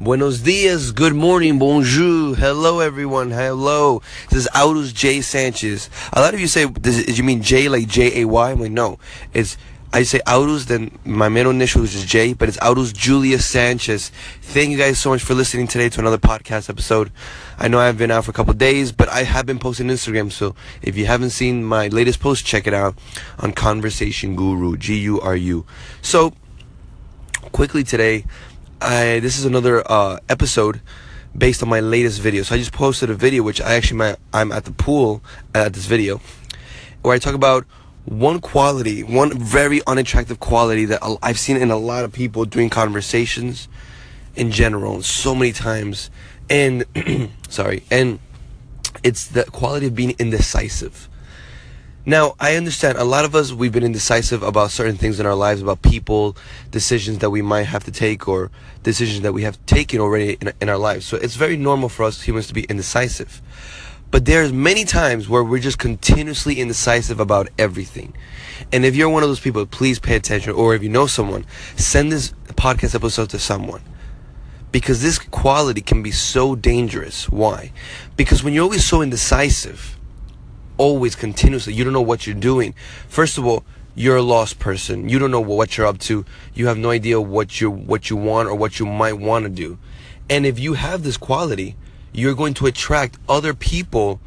Buenos dias, good morning, bonjour, hello everyone, hello. This is Aurus J. Sanchez. A lot of you say, does, you mean J like J A Y? I'm like, no. It's, I say Aurus, then my middle initial is just J, but it's Aurus Julius Sanchez. Thank you guys so much for listening today to another podcast episode. I know I've been out for a couple days, but I have been posting Instagram, so if you haven't seen my latest post, check it out on Conversation Guru, G U R U. So, quickly today, I this is another uh, episode based on my latest video. So I just posted a video, which I actually I'm at the pool at this video, where I talk about one quality, one very unattractive quality that I've seen in a lot of people doing conversations in general, so many times, and sorry, and it's the quality of being indecisive. Now, I understand a lot of us, we've been indecisive about certain things in our lives, about people, decisions that we might have to take, or decisions that we have taken already in, in our lives. So it's very normal for us humans to be indecisive. But there's many times where we're just continuously indecisive about everything. And if you're one of those people, please pay attention. Or if you know someone, send this podcast episode to someone. Because this quality can be so dangerous. Why? Because when you're always so indecisive, always continuously. You don't know what you're doing. First of all, you're a lost person. You don't know what you're up to. You have no idea what you what you want or what you might want to do. And if you have this quality, you're going to attract other people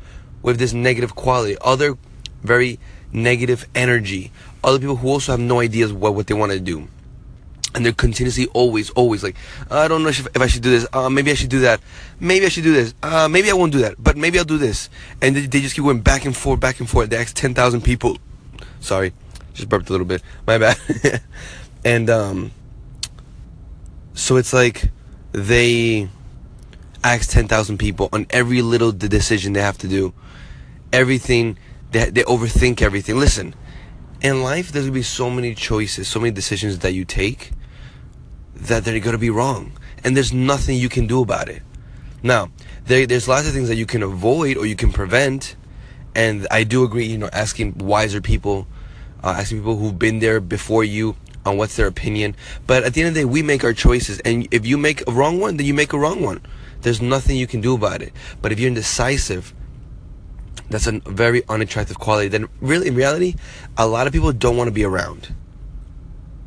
with this negative quality, other very negative energy, other people who also have no ideas what, what they want to do and they're continuously always always like i don't know if, i should do this. Uh, maybe i should do that. Maybe i should do this. Uh, maybe i won't do that. But maybe i'll do this. And they, they just keep going back and forth back and forth. They ask 10000 people. Sorry just burped a little bit. My bad. And um so it's like they ask 10,000 people on every little decision they have to do. Everything they, they overthink everything. Listen in life there's gonna be so many choices so many decisions that you take that they're going to be wrong. And there's nothing you can do about it. Now, there, there's lots of things that you can avoid or you can prevent. And I do agree, you know, asking wiser people, uh, asking people who've been there before you on what's their opinion. But at the end of the day, we make our choices. And if you make a wrong one, then you make a wrong one. There's nothing you can do about it. But if you're indecisive, that's a very unattractive quality. Then, really, in reality, a lot of people don't want to be around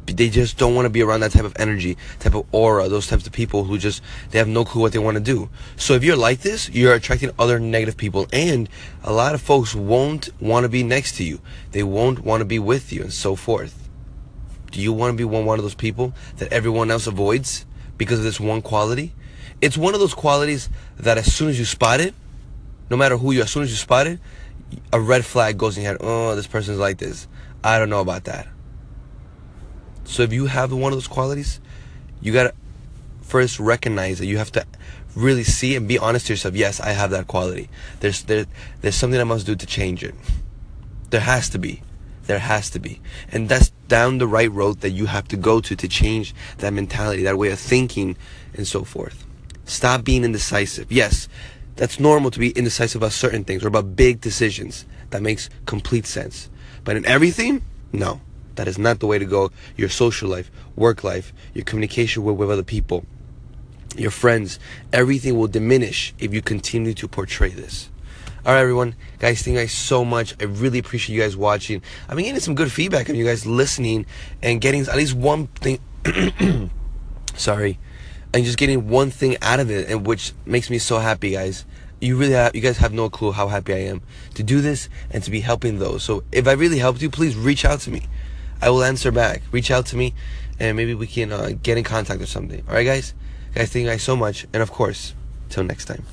they just don't want to be around that type of energy, type of aura, those types of people who just they have no clue what they want to do. So if you're like this, you're attracting other negative people and a lot of folks won't want to be next to you. They won't want to be with you and so forth. Do you want to be one one of those people that everyone else avoids because of this one quality? It's one of those qualities that as soon as you spot it, no matter who you, as soon as you spot it, a red flag goes in your head. Oh, this person's like this. I don't know about that. So if you have one of those qualities, you gotta first recognize that you have to really see and be honest to yourself. Yes, I have that quality. There's there, there's something I must do to change it. There has to be. There has to be. And that's down the right road that you have to go to to change that mentality, that way of thinking, and so forth. Stop being indecisive. Yes, that's normal to be indecisive about certain things or about big decisions. That makes complete sense. But in everything, no. That is not the way to go. Your social life, work life, your communication with, with other people, your friends, everything will diminish if you continue to portray this. All right, everyone, guys, thank you guys so much. I really appreciate you guys watching. I've been getting some good feedback on you guys listening and getting at least one thing. sorry, and just getting one thing out of it, and which makes me so happy, guys. You really have, you guys have no clue how happy I am to do this and to be helping those. So if I really helped you, please reach out to me. I will answer back. Reach out to me, and maybe we can uh, get in contact or something. All right, guys. Guys, thank you guys so much, and of course, till next time.